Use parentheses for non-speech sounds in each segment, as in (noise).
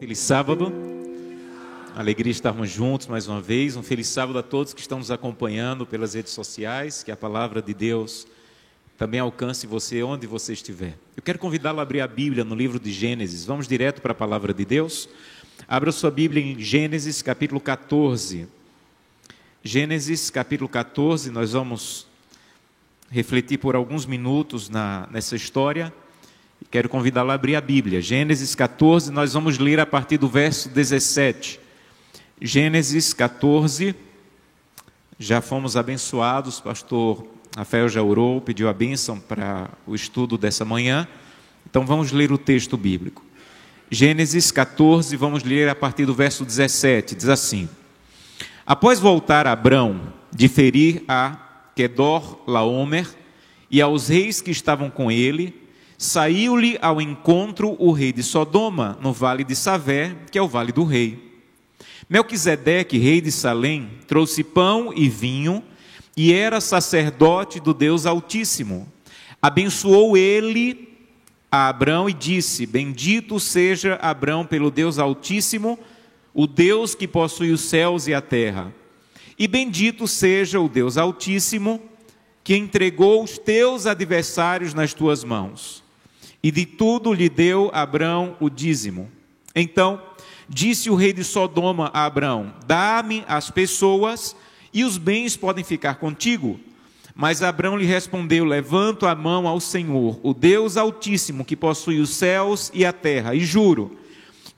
Feliz sábado. Alegria estarmos juntos mais uma vez. Um feliz sábado a todos que estão nos acompanhando pelas redes sociais. Que a palavra de Deus também alcance você onde você estiver. Eu quero convidá-lo a abrir a Bíblia no livro de Gênesis. Vamos direto para a palavra de Deus. Abra sua Bíblia em Gênesis capítulo 14. Gênesis capítulo 14, nós vamos refletir por alguns minutos na, nessa história. Quero convidá-lo a abrir a Bíblia. Gênesis 14, nós vamos ler a partir do verso 17. Gênesis 14, já fomos abençoados, pastor Rafael já orou, pediu a bênção para o estudo dessa manhã. Então vamos ler o texto bíblico. Gênesis 14, vamos ler a partir do verso 17. Diz assim: Após voltar Abrão de ferir a Kedor Laomer e aos reis que estavam com ele, saiu-lhe ao encontro o rei de Sodoma, no vale de Savé, que é o vale do rei. Melquisedeque, rei de Salém, trouxe pão e vinho e era sacerdote do Deus Altíssimo. Abençoou ele a Abrão e disse: Bendito seja Abrão pelo Deus Altíssimo, o Deus que possui os céus e a terra. E bendito seja o Deus Altíssimo, que entregou os teus adversários nas tuas mãos. E de tudo lhe deu Abrão o dízimo. Então disse o rei de Sodoma a Abrão: Dá-me as pessoas, e os bens podem ficar contigo. Mas Abrão lhe respondeu: Levanto a mão ao Senhor, o Deus Altíssimo, que possui os céus e a terra, e juro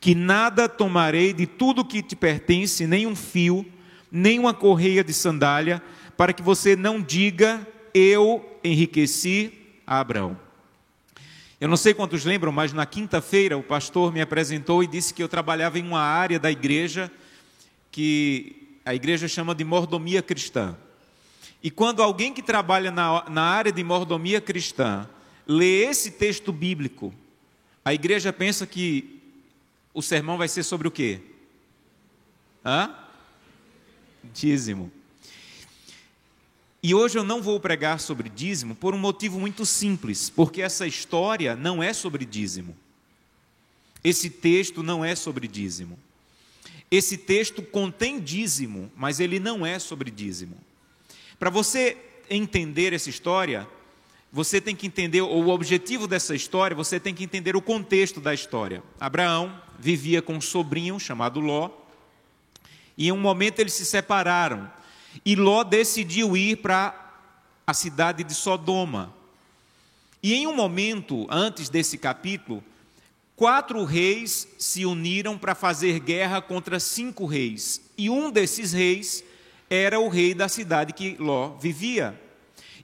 que nada tomarei de tudo que te pertence, nem um fio, nem uma correia de sandália, para que você não diga, eu enriqueci a Abraão. Eu não sei quantos lembram, mas na quinta-feira o pastor me apresentou e disse que eu trabalhava em uma área da igreja que a igreja chama de mordomia cristã. E quando alguém que trabalha na, na área de mordomia cristã lê esse texto bíblico, a igreja pensa que o sermão vai ser sobre o quê? Hã? Dízimo. E hoje eu não vou pregar sobre dízimo por um motivo muito simples, porque essa história não é sobre dízimo. Esse texto não é sobre dízimo. Esse texto contém dízimo, mas ele não é sobre dízimo. Para você entender essa história, você tem que entender o objetivo dessa história, você tem que entender o contexto da história. Abraão vivia com um sobrinho chamado Ló, e em um momento eles se separaram. E Ló decidiu ir para a cidade de Sodoma. E em um momento, antes desse capítulo, quatro reis se uniram para fazer guerra contra cinco reis. E um desses reis era o rei da cidade que Ló vivia.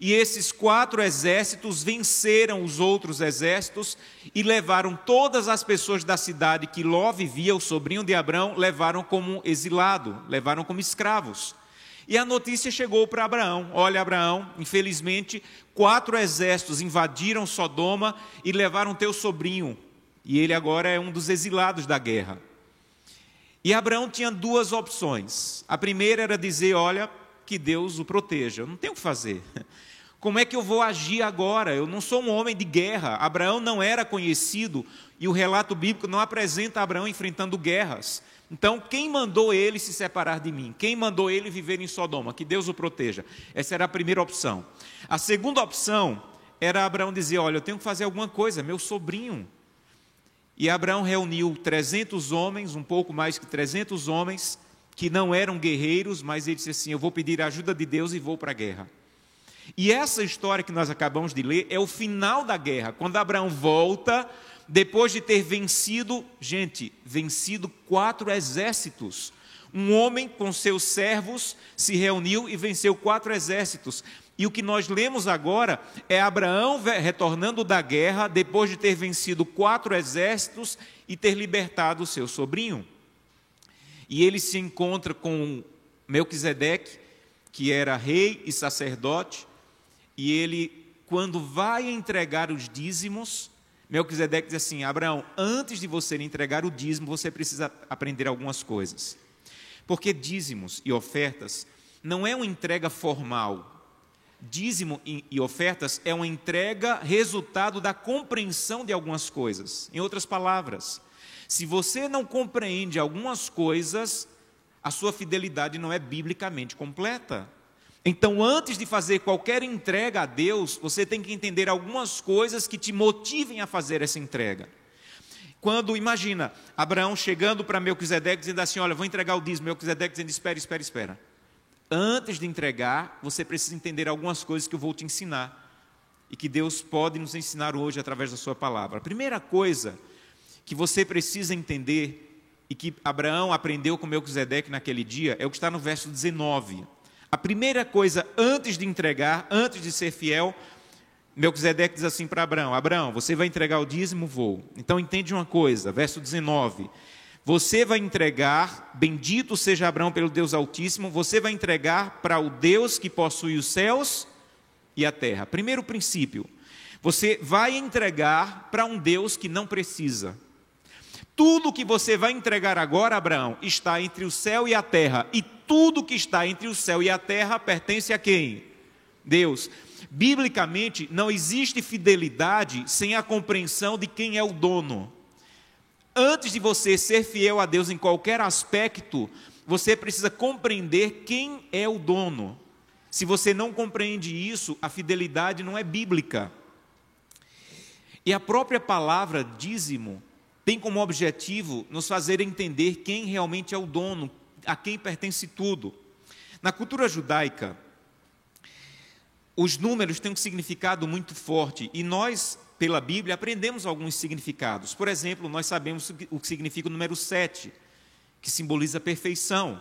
E esses quatro exércitos venceram os outros exércitos e levaram todas as pessoas da cidade que Ló vivia, o sobrinho de Abraão, levaram como exilado, levaram como escravos. E a notícia chegou para Abraão: Olha, Abraão, infelizmente, quatro exércitos invadiram Sodoma e levaram teu sobrinho. E ele agora é um dos exilados da guerra. E Abraão tinha duas opções. A primeira era dizer: Olha, que Deus o proteja. Eu não tenho o que fazer. (laughs) Como é que eu vou agir agora? Eu não sou um homem de guerra. Abraão não era conhecido e o relato bíblico não apresenta Abraão enfrentando guerras. Então, quem mandou ele se separar de mim? Quem mandou ele viver em Sodoma? Que Deus o proteja. Essa era a primeira opção. A segunda opção era Abraão dizer: Olha, eu tenho que fazer alguma coisa, meu sobrinho. E Abraão reuniu 300 homens, um pouco mais que 300 homens, que não eram guerreiros, mas ele disse assim: Eu vou pedir a ajuda de Deus e vou para a guerra. E essa história que nós acabamos de ler é o final da guerra, quando Abraão volta, depois de ter vencido, gente, vencido quatro exércitos. Um homem com seus servos se reuniu e venceu quatro exércitos. E o que nós lemos agora é Abraão retornando da guerra depois de ter vencido quatro exércitos e ter libertado o seu sobrinho. E ele se encontra com Melquisedeque, que era rei e sacerdote, e ele, quando vai entregar os dízimos, Melquisedeque diz assim: Abraão, antes de você entregar o dízimo, você precisa aprender algumas coisas. Porque dízimos e ofertas não é uma entrega formal. dízimo e ofertas é uma entrega resultado da compreensão de algumas coisas. Em outras palavras, se você não compreende algumas coisas, a sua fidelidade não é biblicamente completa. Então, antes de fazer qualquer entrega a Deus, você tem que entender algumas coisas que te motivem a fazer essa entrega. Quando, imagina, Abraão chegando para Melquisedeque dizendo assim: Olha, vou entregar o dízimo. Melquisedeque dizendo: Espera, espera, espera. Antes de entregar, você precisa entender algumas coisas que eu vou te ensinar e que Deus pode nos ensinar hoje através da Sua palavra. A primeira coisa que você precisa entender e que Abraão aprendeu com Melquisedeque naquele dia é o que está no verso 19. A primeira coisa antes de entregar, antes de ser fiel, Melquisedeque diz assim para Abraão: Abraão, você vai entregar o dízimo? Vou. Então entende uma coisa, verso 19. Você vai entregar, bendito seja Abraão pelo Deus Altíssimo, você vai entregar para o Deus que possui os céus e a terra. Primeiro princípio, você vai entregar para um Deus que não precisa. Tudo que você vai entregar agora, Abraão, está entre o céu e a terra, e tudo que está entre o céu e a terra pertence a quem? Deus. Biblicamente, não existe fidelidade sem a compreensão de quem é o dono. Antes de você ser fiel a Deus em qualquer aspecto, você precisa compreender quem é o dono. Se você não compreende isso, a fidelidade não é bíblica. E a própria palavra dízimo tem como objetivo nos fazer entender quem realmente é o dono, a quem pertence tudo. Na cultura judaica, os números têm um significado muito forte e nós pela Bíblia, aprendemos alguns significados. Por exemplo, nós sabemos o que significa o número 7, que simboliza a perfeição.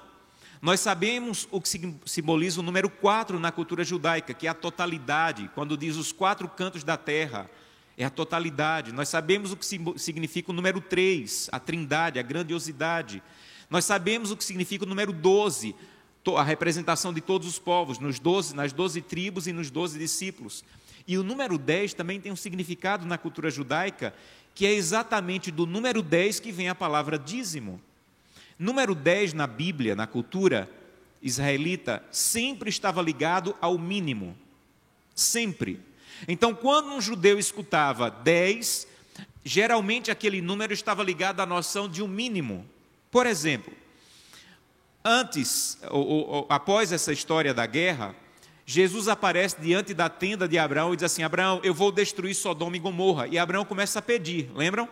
Nós sabemos o que simboliza o número 4 na cultura judaica, que é a totalidade, quando diz os quatro cantos da terra, é a totalidade. Nós sabemos o que significa o número 3, a trindade, a grandiosidade. Nós sabemos o que significa o número 12, a representação de todos os povos, nos 12, nas 12 tribos e nos 12 discípulos. E o número 10 também tem um significado na cultura judaica, que é exatamente do número 10 que vem a palavra dízimo. Número 10 na Bíblia, na cultura israelita, sempre estava ligado ao mínimo. Sempre. Então, quando um judeu escutava 10, geralmente aquele número estava ligado à noção de um mínimo. Por exemplo, antes, ou, ou, após essa história da guerra, Jesus aparece diante da tenda de Abraão e diz assim: Abraão, eu vou destruir Sodoma e Gomorra. E Abraão começa a pedir, lembram?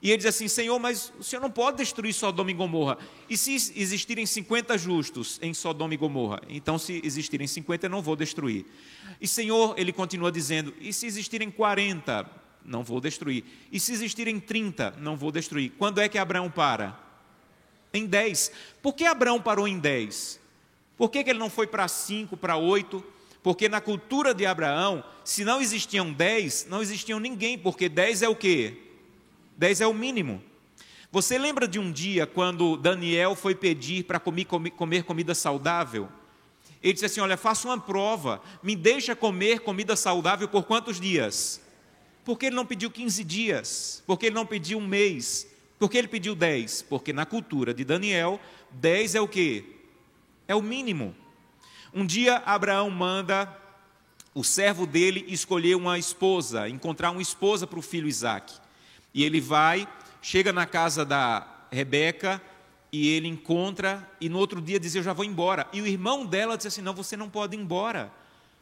E ele diz assim: Senhor, mas o Senhor não pode destruir Sodoma e Gomorra. E se existirem 50 justos em Sodoma e Gomorra? Então, se existirem 50, eu não vou destruir. E Senhor, ele continua dizendo: E se existirem 40? Não vou destruir. E se existirem 30? Não vou destruir. Quando é que Abraão para? Em 10. Por que Abraão parou em 10? Por que, que ele não foi para cinco, para oito? Porque na cultura de Abraão, se não existiam dez, não existiam ninguém, porque dez é o quê? Dez é o mínimo. Você lembra de um dia quando Daniel foi pedir para comer, comer comida saudável? Ele disse assim: Olha, faça uma prova, me deixa comer comida saudável por quantos dias? Porque ele não pediu 15 dias? Porque ele não pediu um mês? Porque ele pediu 10? Porque na cultura de Daniel, 10 é o quê? É o mínimo. Um dia Abraão manda o servo dele escolher uma esposa, encontrar uma esposa para o filho Isaac. E ele vai, chega na casa da Rebeca e ele encontra, e no outro dia diz: Eu já vou embora. E o irmão dela diz assim: Não, você não pode ir embora.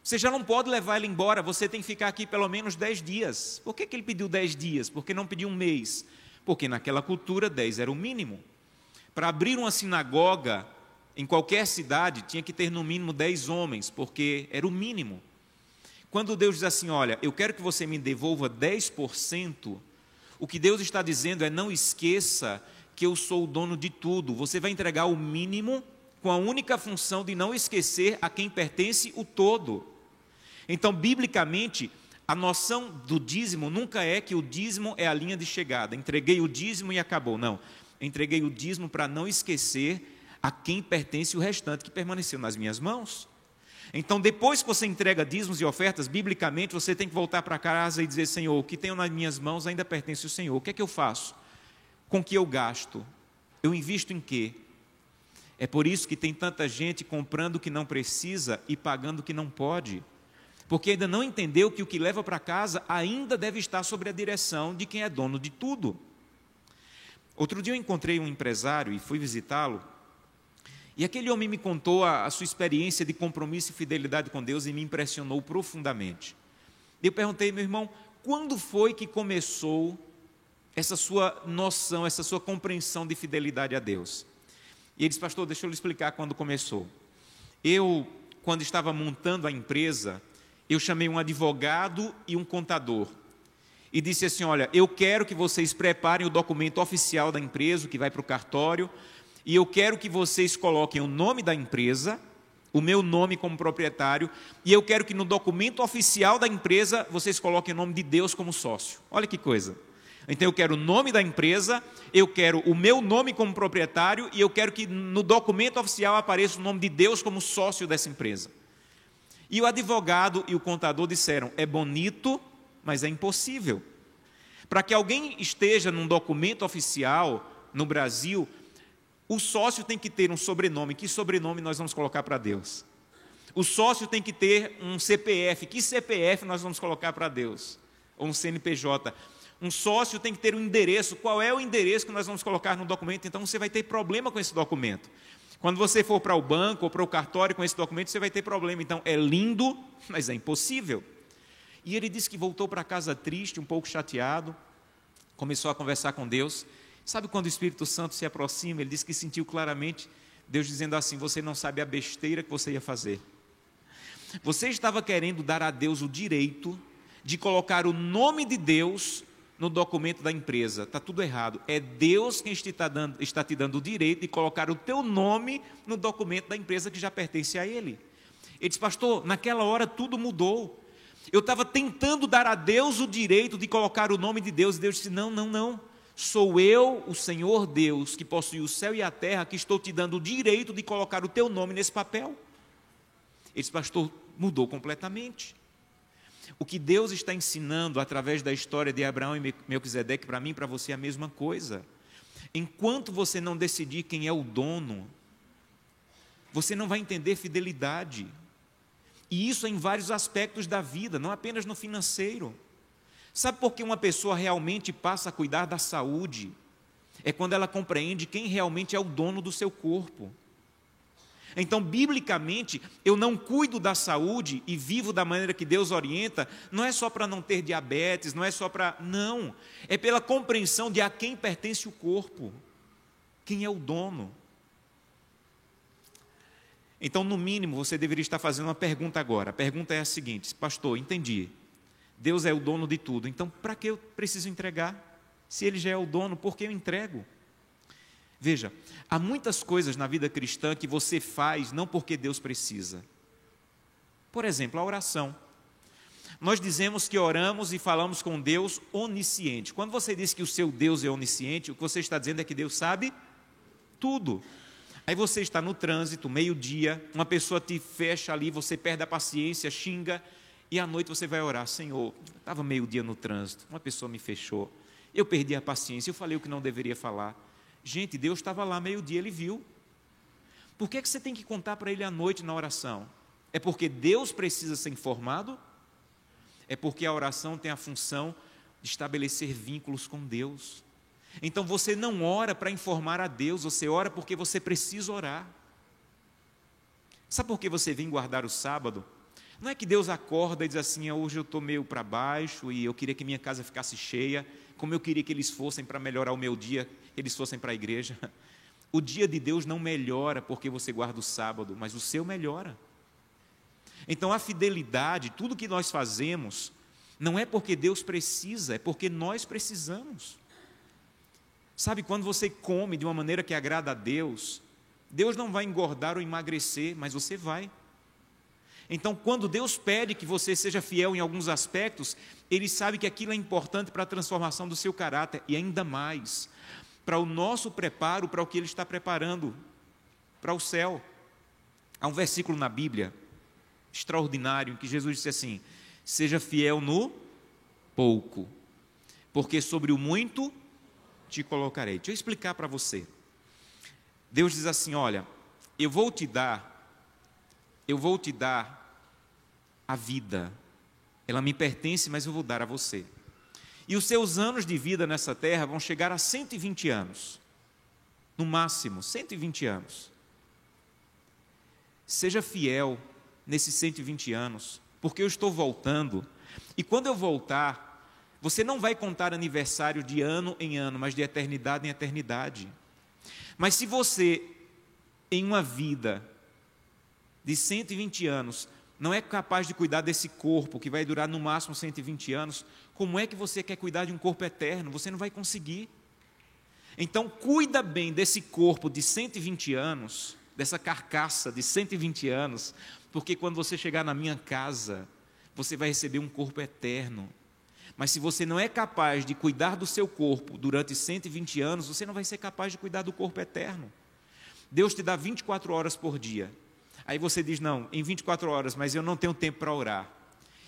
Você já não pode levar ele embora, você tem que ficar aqui pelo menos dez dias. Por que, que ele pediu dez dias? Por que não pediu um mês? Porque naquela cultura dez era o mínimo. Para abrir uma sinagoga, em qualquer cidade tinha que ter no mínimo dez homens, porque era o mínimo. Quando Deus diz assim: Olha, eu quero que você me devolva 10%, o que Deus está dizendo é: não esqueça que eu sou o dono de tudo. Você vai entregar o mínimo com a única função de não esquecer a quem pertence o todo. Então, biblicamente, a noção do dízimo nunca é que o dízimo é a linha de chegada. Entreguei o dízimo e acabou. Não. Entreguei o dízimo para não esquecer a quem pertence o restante que permaneceu nas minhas mãos. Então, depois que você entrega dízimos e ofertas, biblicamente, você tem que voltar para casa e dizer: Senhor, o que tenho nas minhas mãos ainda pertence ao Senhor. O que é que eu faço? Com que eu gasto? Eu invisto em quê? É por isso que tem tanta gente comprando o que não precisa e pagando o que não pode. porque ainda não entendeu que o que leva para casa ainda deve estar sob a direção de quem é dono de tudo. Outro dia eu encontrei um empresário e fui visitá-lo, e aquele homem me contou a, a, sua experiência de compromisso e fidelidade com Deus e me impressionou profundamente. Eu perguntei, meu irmão, quando foi que começou essa sua noção, essa sua compreensão de fidelidade a Deus? E ele disse, pastor, deixa eu lhe explicar quando começou. Eu, quando estava montando a empresa, eu chamei um advogado e um contador. E disse assim: Olha, eu quero que vocês preparem o documento oficial da empresa, que vai para o cartório, e eu quero que vocês coloquem o nome da empresa, o meu nome como proprietário, e eu quero que no documento oficial da empresa vocês coloquem o nome de Deus como sócio. Olha que coisa. Então eu quero o nome da empresa, eu quero o meu nome como proprietário e eu quero que no documento oficial apareça o nome de Deus como sócio dessa empresa. E o advogado e o contador disseram: é bonito, mas é impossível. Para que alguém esteja num documento oficial no Brasil, o sócio tem que ter um sobrenome. Que sobrenome nós vamos colocar para Deus? O sócio tem que ter um CPF. Que CPF nós vamos colocar para Deus? Ou um CNPJ. Um sócio tem que ter um endereço. Qual é o endereço que nós vamos colocar no documento? Então você vai ter problema com esse documento. Quando você for para o banco ou para o cartório com esse documento, você vai ter problema. Então é lindo, mas é impossível. E ele disse que voltou para casa triste, um pouco chateado, começou a conversar com Deus. Sabe quando o Espírito Santo se aproxima? Ele disse que sentiu claramente Deus dizendo assim: Você não sabe a besteira que você ia fazer. Você estava querendo dar a Deus o direito de colocar o nome de Deus no documento da empresa. Está tudo errado. É Deus quem está, dando, está te dando o direito de colocar o teu nome no documento da empresa que já pertence a Ele. Ele disse, pastor, naquela hora tudo mudou. Eu estava tentando dar a Deus o direito de colocar o nome de Deus, e Deus disse: Não, não, não. Sou eu, o Senhor Deus, que possui o céu e a terra, que estou te dando o direito de colocar o teu nome nesse papel. Ele disse, pastor, mudou completamente. O que Deus está ensinando através da história de Abraão e Melquisedeque, para mim e para você, é a mesma coisa. Enquanto você não decidir quem é o dono, você não vai entender fidelidade. E isso é em vários aspectos da vida, não apenas no financeiro. Sabe por que uma pessoa realmente passa a cuidar da saúde? É quando ela compreende quem realmente é o dono do seu corpo. Então, biblicamente, eu não cuido da saúde e vivo da maneira que Deus orienta, não é só para não ter diabetes, não é só para. Não. É pela compreensão de a quem pertence o corpo, quem é o dono. Então, no mínimo, você deveria estar fazendo uma pergunta agora. A pergunta é a seguinte: Pastor, entendi. Deus é o dono de tudo, então para que eu preciso entregar? Se Ele já é o dono, por que eu entrego? Veja, há muitas coisas na vida cristã que você faz não porque Deus precisa. Por exemplo, a oração. Nós dizemos que oramos e falamos com Deus onisciente. Quando você diz que o seu Deus é onisciente, o que você está dizendo é que Deus sabe tudo. Aí você está no trânsito, meio-dia, uma pessoa te fecha ali, você perde a paciência, xinga, e à noite você vai orar: Senhor, estava meio-dia no trânsito, uma pessoa me fechou, eu perdi a paciência, eu falei o que não deveria falar. Gente, Deus estava lá meio-dia, ele viu. Por que, é que você tem que contar para ele à noite na oração? É porque Deus precisa ser informado? É porque a oração tem a função de estabelecer vínculos com Deus. Então você não ora para informar a Deus, você ora porque você precisa orar. Sabe por que você vem guardar o sábado? Não é que Deus acorda e diz assim: hoje eu estou meio para baixo e eu queria que minha casa ficasse cheia, como eu queria que eles fossem para melhorar o meu dia, eles fossem para a igreja. (laughs) O dia de Deus não melhora porque você guarda o sábado, mas o seu melhora. Então a fidelidade, tudo que nós fazemos, não é porque Deus precisa, é porque nós precisamos. Sabe, quando você come de uma maneira que agrada a Deus, Deus não vai engordar ou emagrecer, mas você vai. Então, quando Deus pede que você seja fiel em alguns aspectos, Ele sabe que aquilo é importante para a transformação do seu caráter e ainda mais para o nosso preparo para o que Ele está preparando para o céu. Há um versículo na Bíblia extraordinário em que Jesus disse assim: Seja fiel no pouco, porque sobre o muito te colocarei. Deixa eu explicar para você. Deus diz assim: Olha, eu vou te dar, eu vou te dar a vida. Ela me pertence, mas eu vou dar a você. E os seus anos de vida nessa terra vão chegar a 120 anos. No máximo, 120 anos. Seja fiel nesses 120 anos, porque eu estou voltando. E quando eu voltar, você não vai contar aniversário de ano em ano, mas de eternidade em eternidade. Mas se você, em uma vida de 120 anos, não é capaz de cuidar desse corpo que vai durar no máximo 120 anos, como é que você quer cuidar de um corpo eterno? Você não vai conseguir. Então, cuida bem desse corpo de 120 anos, dessa carcaça de 120 anos, porque quando você chegar na minha casa, você vai receber um corpo eterno. Mas se você não é capaz de cuidar do seu corpo durante 120 anos, você não vai ser capaz de cuidar do corpo eterno. Deus te dá 24 horas por dia. Aí você diz: não, em 24 horas, mas eu não tenho tempo para orar.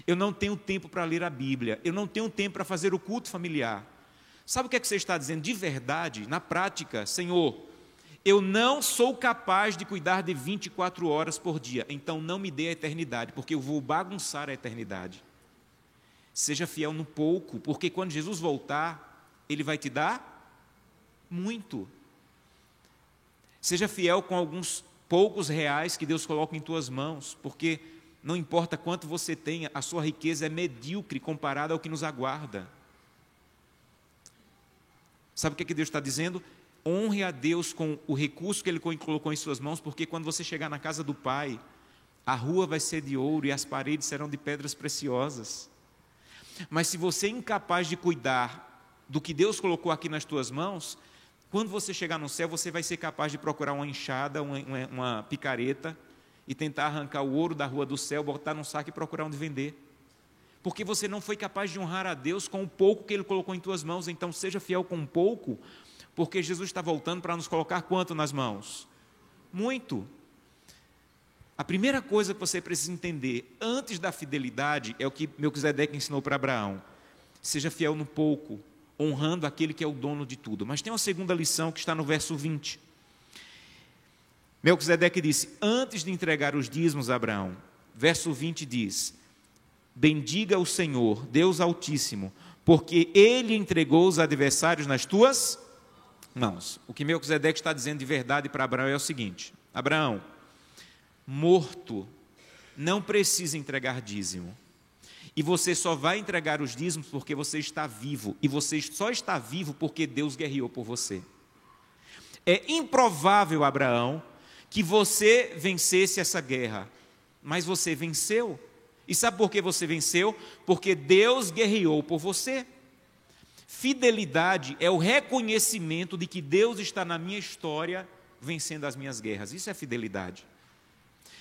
Eu não tenho tempo para ler a Bíblia. Eu não tenho tempo para fazer o culto familiar. Sabe o que é que você está dizendo de verdade, na prática? Senhor, eu não sou capaz de cuidar de 24 horas por dia, então não me dê a eternidade, porque eu vou bagunçar a eternidade. Seja fiel no pouco, porque quando Jesus voltar, Ele vai te dar muito. Seja fiel com alguns poucos reais que Deus coloca em tuas mãos, porque não importa quanto você tenha, a sua riqueza é medíocre comparada ao que nos aguarda. Sabe o que, é que Deus está dizendo? Honre a Deus com o recurso que Ele colocou em suas mãos, porque quando você chegar na casa do Pai, a rua vai ser de ouro e as paredes serão de pedras preciosas. Mas se você é incapaz de cuidar do que Deus colocou aqui nas tuas mãos, quando você chegar no céu, você vai ser capaz de procurar uma enxada, uma, uma, picareta, e tentar arrancar o ouro da rua do céu, botar num saco e procurar onde vender. Porque você não foi capaz de honrar a Deus com o pouco que Ele colocou em tuas mãos, então seja fiel com pouco, porque Jesus está voltando para nos colocar quanto nas mãos? Muito. A primeira coisa que você precisa entender antes da fidelidade é o que Melquisedeque ensinou para Abraão: seja fiel no pouco, honrando aquele que é o dono de tudo. Mas tem uma segunda lição que está no verso 20. Melquisedeque disse: Antes de entregar os dízimos a Abraão, verso 20 diz: Bendiga o Senhor, Deus Altíssimo, porque ele entregou os adversários nas tuas mãos. O que Melquisedeque está dizendo de verdade para Abraão é o seguinte: Abraão, morto, não precisa entregar dízimo. E você só vai entregar os dízimos porque você está vivo. E você só está vivo porque Deus guerreou por você. É improvável, Abraão, que você vencesse essa guerra, mas você venceu. E sabe por que você venceu? Porque Deus guerreou por você. Fidelidade é o reconhecimento de que Deus está na minha história vencendo as minhas guerras. Isso é fidelidade.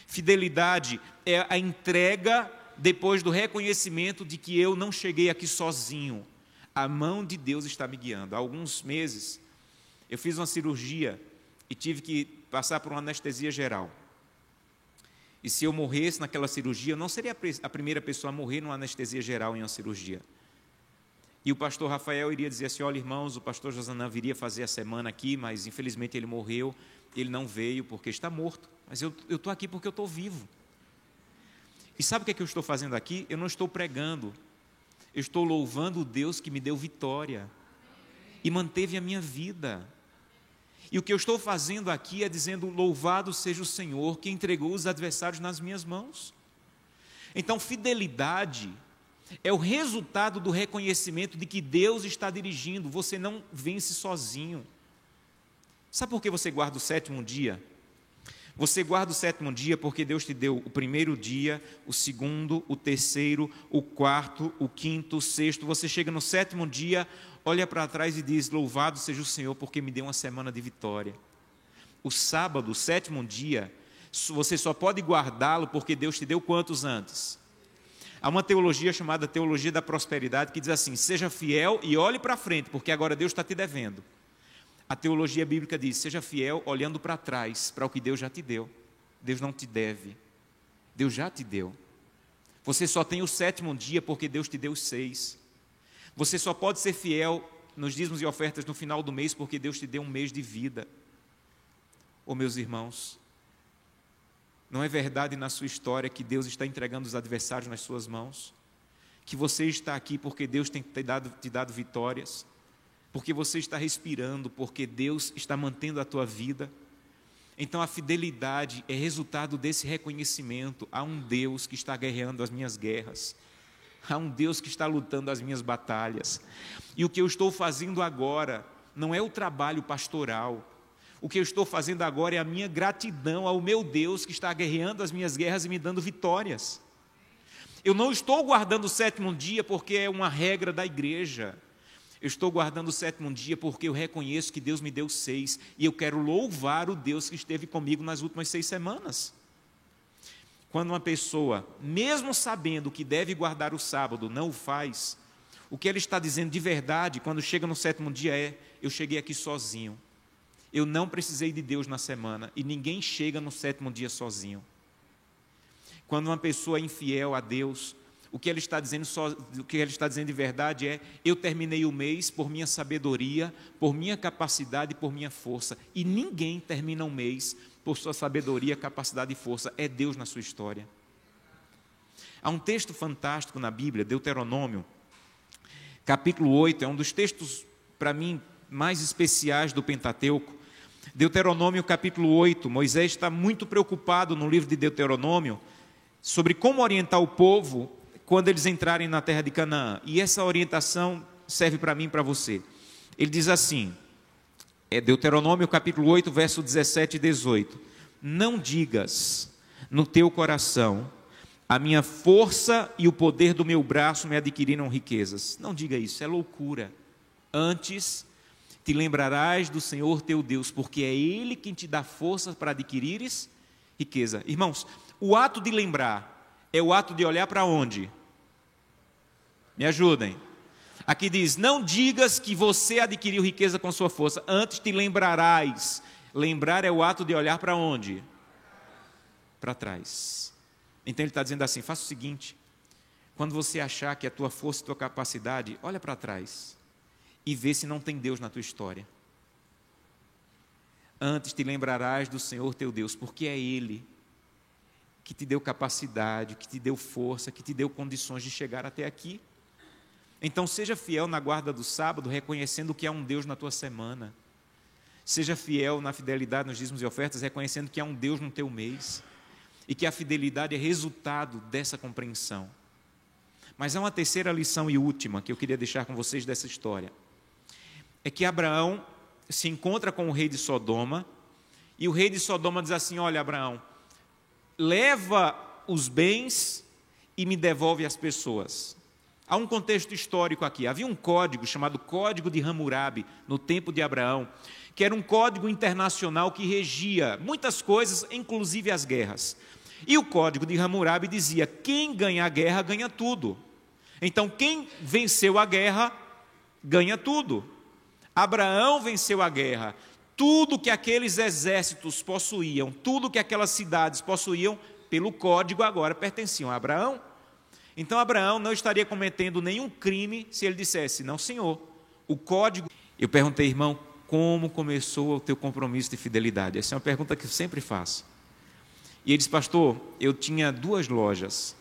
Fidelidade é a entrega depois do reconhecimento de que eu não cheguei aqui sozinho. A mão de Deus está me guiando. Há alguns meses eu fiz uma cirurgia e tive que passar por uma anestesia geral. E se eu morresse naquela cirurgia, eu não seria a primeira pessoa a morrer numa anestesia geral em uma cirurgia. E o pastor Rafael iria dizer assim: olha, irmãos, o pastor Josanã viria fazer a semana aqui, mas infelizmente ele morreu, ele não veio porque está morto. Mas eu estou aqui porque eu estou vivo. E sabe o que, é que eu estou fazendo aqui? Eu não estou pregando, eu estou louvando o Deus que me deu vitória e manteve a minha vida. E o que eu estou fazendo aqui é dizendo: Louvado seja o Senhor que entregou os adversários nas minhas mãos. Então, fidelidade é o resultado do reconhecimento de que Deus está dirigindo, você não vence sozinho. Sabe por que você guarda o sétimo dia? Você guarda o sétimo dia porque Deus te deu o primeiro dia, o segundo, o terceiro, o quarto, o quinto, o sexto. Você chega no sétimo dia, olha para trás e diz: Louvado seja o Senhor, porque me deu uma semana de vitória. O sábado, o sétimo dia, você só pode guardá-lo porque Deus te deu quantos antes? Há uma teologia chamada teologia da prosperidade que diz assim: seja fiel e olhe para frente, porque agora Deus está te devendo. A teologia bíblica diz: seja fiel olhando para trás, para o que Deus já te deu. Deus não te deve, Deus já te deu. Você só tem o sétimo dia porque Deus te deu os seis. Você só pode ser fiel nos dízimos e ofertas no final do mês porque Deus te deu um mês de vida. Oh, meus irmãos, Não é verdade na sua história que Deus está entregando os adversários nas suas mãos? Que você está aqui porque Deus tem te dado, te dado vitórias? Porque você está respirando, porque Deus está mantendo a tua vida? Então a fidelidade é resultado desse reconhecimento a um Deus que está guerreando as minhas guerras, a um Deus que está lutando as minhas batalhas. E o que eu estou fazendo agora não é o trabalho pastoral, o que eu estou fazendo agora é a minha gratidão ao meu Deus que está guerreando as minhas guerras e me dando vitórias. Eu não estou guardando o sétimo dia porque é uma regra da igreja. Eu estou guardando o sétimo dia porque eu reconheço que Deus me deu seis e eu quero louvar o Deus que esteve comigo nas últimas seis semanas. Quando uma pessoa, mesmo sabendo que deve guardar o sábado, não o faz, o que ela está dizendo de verdade quando chega no sétimo dia é: eu cheguei aqui sozinho, eu não precisei de Deus na semana e ninguém chega no sétimo dia sozinho. Quando uma pessoa é infiel a Deus, o que ele está dizendo só, o que ele está dizendo de verdade é: eu terminei o mês por minha sabedoria, por minha capacidade, por minha força, e ninguém termina um mês por sua sabedoria, capacidade e força, é Deus na sua história. Há um texto fantástico na Bíblia, Deuteronômio, capítulo 8, é um dos textos para mim mais especiais do Pentateuco. Deuteronômio capítulo 8, Moisés está muito preocupado no livro de Deuteronômio sobre como orientar o povo quando eles entrarem na terra de Canaã. E essa orientação serve para mim e para você. Ele diz assim, é Deuteronômio capítulo 8, verso 17 e 18: Não digas no teu coração, a minha força e o poder do meu braço me adquiriram riquezas. Não diga isso, é loucura. Antes, te lembrarás do Senhor teu Deus, porque é Ele quem te dá força para adquirires riqueza. Irmãos, o ato de lembrar é o ato de olhar para onde? Me ajudem. Aqui diz: Não digas que você adquiriu riqueza com sua força, antes te lembrarás. Lembrar é o ato de olhar para onde? Para trás. Então ele está dizendo assim: faça o seguinte, quando você achar que a tua força e tua capacidade, olha para trás e vê se não tem Deus na tua história. Antes te lembrarás do Senhor teu Deus, porque é Ele que te deu capacidade, que te deu força, que te deu condições de chegar até aqui. Então seja fiel na guarda do sábado, reconhecendo que há um Deus na tua semana. Seja fiel na fidelidade nos dízimos e ofertas, reconhecendo que há um Deus no teu mês. E que a fidelidade é resultado dessa compreensão. Mas há uma terceira lição e última que eu queria deixar com vocês dessa história é que Abraão se encontra com o rei de Sodoma e o rei de Sodoma diz assim: Olha, Abraão, leva os bens e me devolve as pessoas. Há um contexto histórico aqui. Havia um código chamado Código de Hammurabi no tempo de Abraão, que era um código internacional que regia muitas coisas, inclusive as guerras. E o Código de Hammurabi dizia: quem ganha a guerra ganha tudo. Então, quem venceu a guerra ganha tudo. Abraão venceu a guerra. Tudo que aqueles exércitos possuíam, tudo que aquelas cidades possuíam, pelo código agora pertenciam a Abraão. Então Abraão não estaria cometendo nenhum crime se ele dissesse: Não, senhor, o código. Eu perguntei, irmão, como começou o teu compromisso de fidelidade? Essa é uma pergunta que eu sempre faço. E ele disse, pastor, eu tinha duas lojas.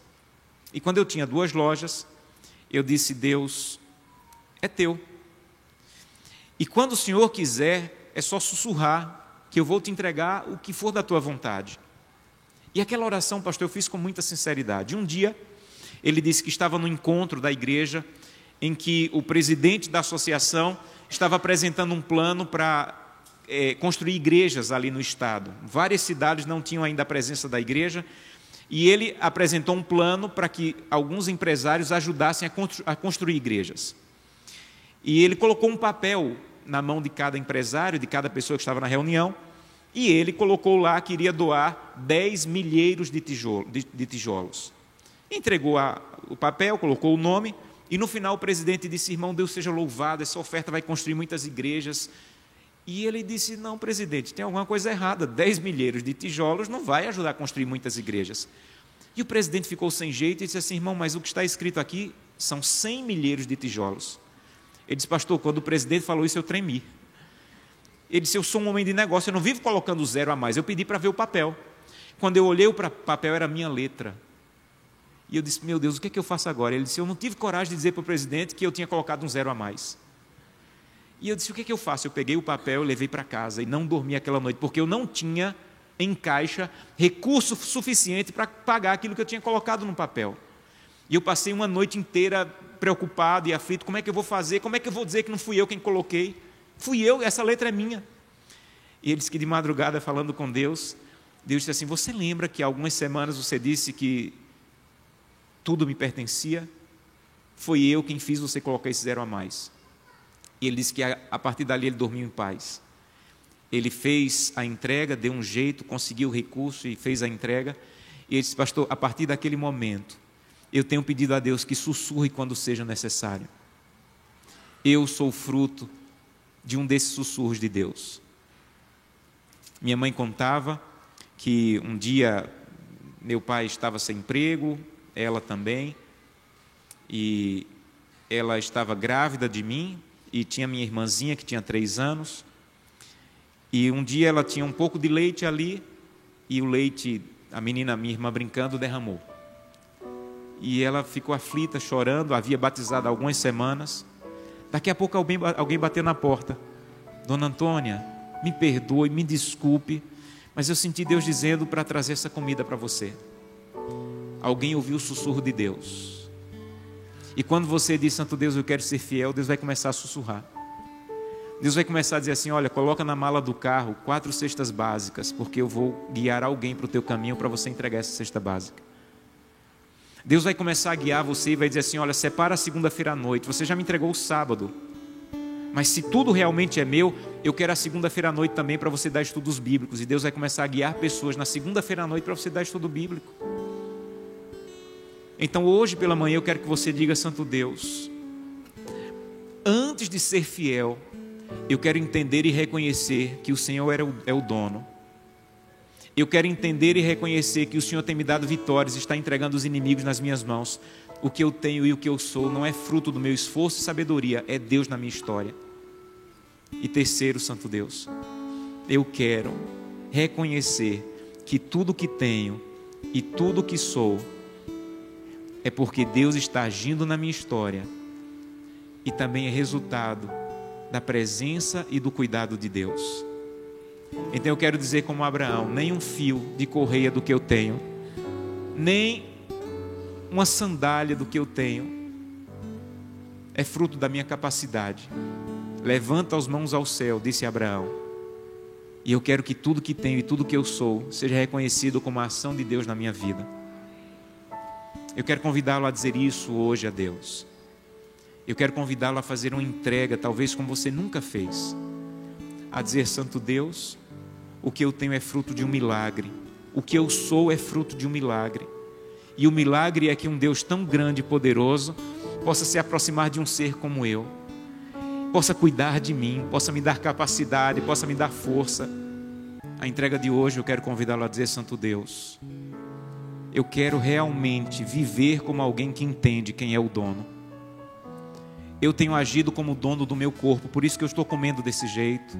E quando eu tinha duas lojas, eu disse: Deus, é teu. E quando o Senhor quiser, é só sussurrar, que eu vou te entregar o que for da tua vontade. E aquela oração, pastor, eu fiz com muita sinceridade. Um dia, ele disse que estava no encontro da igreja, em que o presidente da associação estava apresentando um plano para é, construir igrejas ali no estado. Várias cidades não tinham ainda a presença da igreja, e ele apresentou um plano para que alguns empresários ajudassem a, constru a construir igrejas. E ele colocou um papel na mão de cada empresário, de cada pessoa que estava na reunião, e ele colocou lá que iria doar 10 milheiros de, tijolo, de, de tijolos. Entregou a, o papel, colocou o nome, e no final o presidente disse: Irmão, Deus seja louvado, essa oferta vai construir muitas igrejas. E ele disse: Não, presidente, tem alguma coisa errada. 10 milheiros de tijolos não vai ajudar a construir muitas igrejas. E o presidente ficou sem jeito e disse assim: Irmão, mas o que está escrito aqui são 100 milheiros de tijolos. Ele disse, pastor, quando o presidente falou isso, eu tremi. Ele disse, eu sou um homem de negócio, eu não vivo colocando zero a mais. Eu pedi para ver o papel. Quando eu olhei para o papel, era a minha letra. E eu disse: Meu Deus, o que é que eu faço agora? Ele disse: Eu não tive coragem de dizer para o presidente que eu tinha colocado um zero a mais. E eu disse: O que é que eu faço? Eu peguei o papel levei para casa e não dormi aquela noite, porque eu não tinha em caixa recurso suficiente para pagar aquilo que eu tinha colocado no papel. E eu passei uma noite inteira preocupado e aflito: como é que eu vou fazer? Como é que eu vou dizer que não fui eu quem coloquei? Fui eu, essa letra é minha. E ele disse que de madrugada, falando com Deus, Deus disse assim: Você lembra que algumas semanas você disse que tudo me pertencia? Foi eu quem fiz você colocar esse zero a mais. E ele disse que a partir dali ele dormiu em paz. Ele fez a entrega, deu um jeito, conseguiu o recurso e fez a entrega. E ele disse, pastor, a partir daquele momento, eu tenho pedido a Deus que sussurre quando seja necessário. Eu sou fruto de um desses sussurros de Deus. Minha mãe contava que um dia meu pai estava sem emprego, ela também, e ela estava grávida de mim, e tinha minha irmãzinha que tinha três anos, e um dia ela tinha um pouco de leite ali, e o leite, a menina, minha irmã brincando, derramou. E ela ficou aflita, chorando, havia batizado algumas semanas. Daqui a pouco alguém, alguém bateu na porta. Dona Antônia, me perdoe, me desculpe, mas eu senti Deus dizendo para trazer essa comida para você. Alguém ouviu o sussurro de Deus. E quando você diz, Santo Deus, eu quero ser fiel, Deus vai começar a sussurrar. Deus vai começar a dizer assim: olha, coloca na mala do carro quatro cestas básicas, porque eu vou guiar alguém para o teu caminho para você entregar essa cesta básica. Deus vai começar a guiar você e vai dizer assim: olha, separa a segunda-feira à noite, você já me entregou o sábado. Mas se tudo realmente é meu, eu quero a segunda-feira à noite também para você dar estudos bíblicos. E Deus vai começar a guiar pessoas na segunda-feira à noite para você dar estudo bíblico. Então hoje pela manhã eu quero que você diga, Santo Deus, antes de ser fiel, eu quero entender e reconhecer que o Senhor é o dono. Eu quero entender e reconhecer que o Senhor tem me dado vitórias, está entregando os inimigos nas minhas mãos. O que eu tenho e o que eu sou não é fruto do meu esforço e sabedoria, é Deus na minha história. E terceiro, Santo Deus, eu quero reconhecer que tudo que tenho e tudo que sou é porque Deus está agindo na minha história e também é resultado da presença e do cuidado de Deus. Então eu quero dizer, como Abraão: nem um fio de correia do que eu tenho, nem uma sandália do que eu tenho, é fruto da minha capacidade. Levanta as mãos ao céu, disse Abraão. E eu quero que tudo que tenho e tudo que eu sou seja reconhecido como a ação de Deus na minha vida. Eu quero convidá-lo a dizer isso hoje a Deus. Eu quero convidá-lo a fazer uma entrega, talvez como você nunca fez. A dizer, Santo Deus, o que eu tenho é fruto de um milagre. O que eu sou é fruto de um milagre. E o milagre é que um Deus tão grande e poderoso possa se aproximar de um ser como eu, possa cuidar de mim, possa me dar capacidade, possa me dar força. A entrega de hoje eu quero convidá-lo a dizer: Santo Deus, eu quero realmente viver como alguém que entende quem é o dono eu tenho agido como dono do meu corpo, por isso que eu estou comendo desse jeito,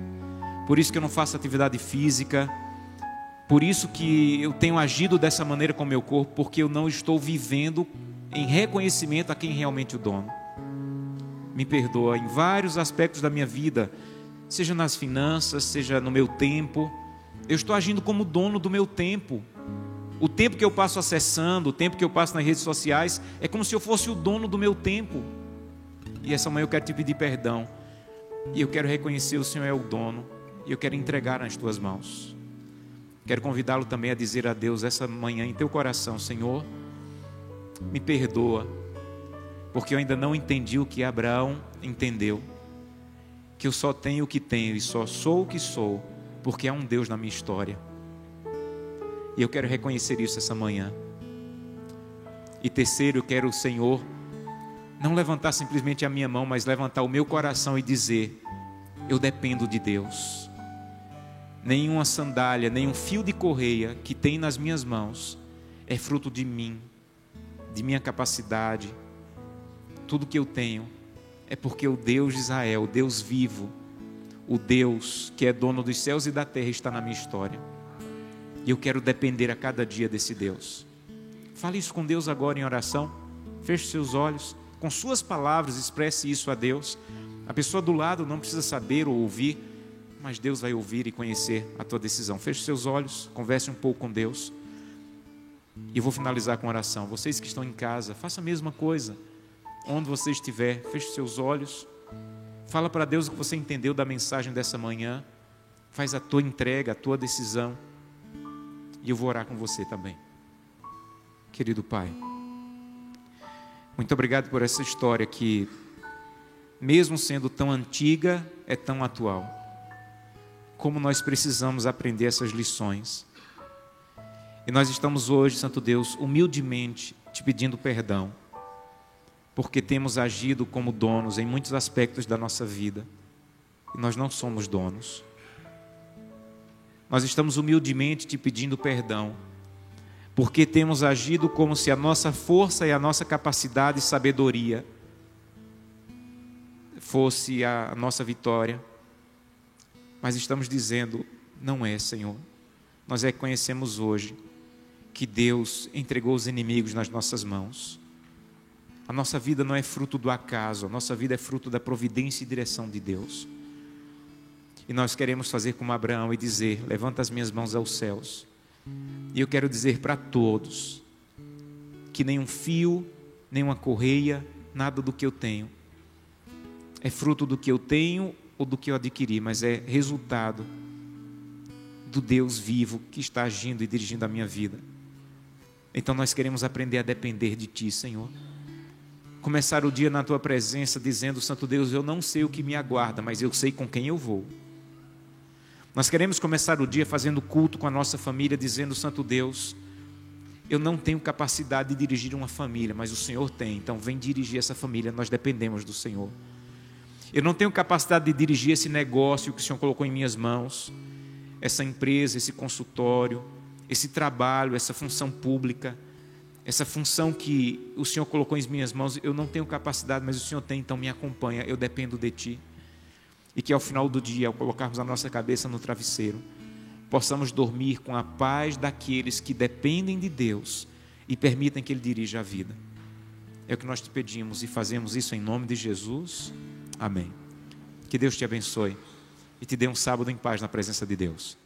por isso que eu não faço atividade física, por isso que eu tenho agido dessa maneira com meu corpo, porque eu não estou vivendo em reconhecimento a quem realmente o dono. Me perdoa em vários aspectos da minha vida, seja nas finanças, seja no meu tempo. Eu estou agindo como dono do meu tempo. O tempo que eu passo acessando, o tempo que eu passo nas redes sociais, é como se eu fosse o dono do meu tempo. E essa manhã eu quero te pedir perdão. E eu quero reconhecer o Senhor é o dono. E eu quero entregar nas tuas mãos. Quero convidá-lo também a dizer a Deus essa manhã em teu coração: Senhor, me perdoa, porque eu ainda não entendi o que Abraão entendeu. Que eu só tenho o que tenho e só sou o que sou, porque há um Deus na minha história. E eu quero reconhecer isso essa manhã. E terceiro, eu quero o Senhor não levantar simplesmente a minha mão, mas levantar o meu coração e dizer: Eu dependo de Deus. Nenhuma sandália, nenhum fio de correia que tem nas minhas mãos é fruto de mim, de minha capacidade. Tudo que eu tenho é porque o Deus de Israel, o Deus vivo, o Deus que é dono dos céus e da terra, está na minha história. E eu quero depender a cada dia desse Deus. Fale isso com Deus agora em oração. Feche seus olhos. Com suas palavras, expresse isso a Deus. A pessoa do lado não precisa saber ou ouvir, mas Deus vai ouvir e conhecer a tua decisão. Feche seus olhos, converse um pouco com Deus. E vou finalizar com oração. Vocês que estão em casa, faça a mesma coisa. Onde você estiver, feche seus olhos. Fala para Deus o que você entendeu da mensagem dessa manhã. Faz a tua entrega, a tua decisão. E eu vou orar com você também. Querido Pai, muito obrigado por essa história que, mesmo sendo tão antiga, é tão atual. Como nós precisamos aprender essas lições. E nós estamos hoje, Santo Deus, humildemente te pedindo perdão, porque temos agido como donos em muitos aspectos da nossa vida, e nós não somos donos. Nós estamos humildemente te pedindo perdão, porque temos agido como se a nossa força e a nossa capacidade e sabedoria fosse a nossa vitória. Mas estamos dizendo, não é, Senhor. Nós reconhecemos hoje que Deus entregou os inimigos nas nossas mãos. A nossa vida não é fruto do acaso, a nossa vida é fruto da providência e direção de Deus. E nós queremos fazer como Abraão e dizer: Levanta as minhas mãos aos céus. E eu quero dizer para todos que nenhum fio, nenhuma correia, nada do que eu tenho é fruto do que eu tenho ou do que eu adquiri, mas é resultado do Deus vivo que está agindo e dirigindo a minha vida. Então nós queremos aprender a depender de Ti, Senhor. Começar o dia na Tua presença dizendo, Santo Deus, eu não sei o que me aguarda, mas eu sei com quem eu vou. Nós queremos começar o dia fazendo culto com a nossa família, dizendo: Santo Deus, eu não tenho capacidade de dirigir uma família, mas o Senhor tem, então vem dirigir essa família, nós dependemos do Senhor. Eu não tenho capacidade de dirigir esse negócio que o Senhor colocou em minhas mãos, essa empresa, esse consultório, esse trabalho, essa função pública, essa função que o Senhor colocou em minhas mãos, eu não tenho capacidade, mas o Senhor tem, então me acompanha, eu dependo de Ti e que ao final do dia, ao colocarmos a nossa cabeça no travesseiro, possamos dormir com a paz daqueles que dependem de Deus e permitem que Ele dirija a vida. É o que nós te pedimos e fazemos isso em nome de Jesus. Amém. Que Deus te abençoe e te dê um sábado em paz na presença de Deus.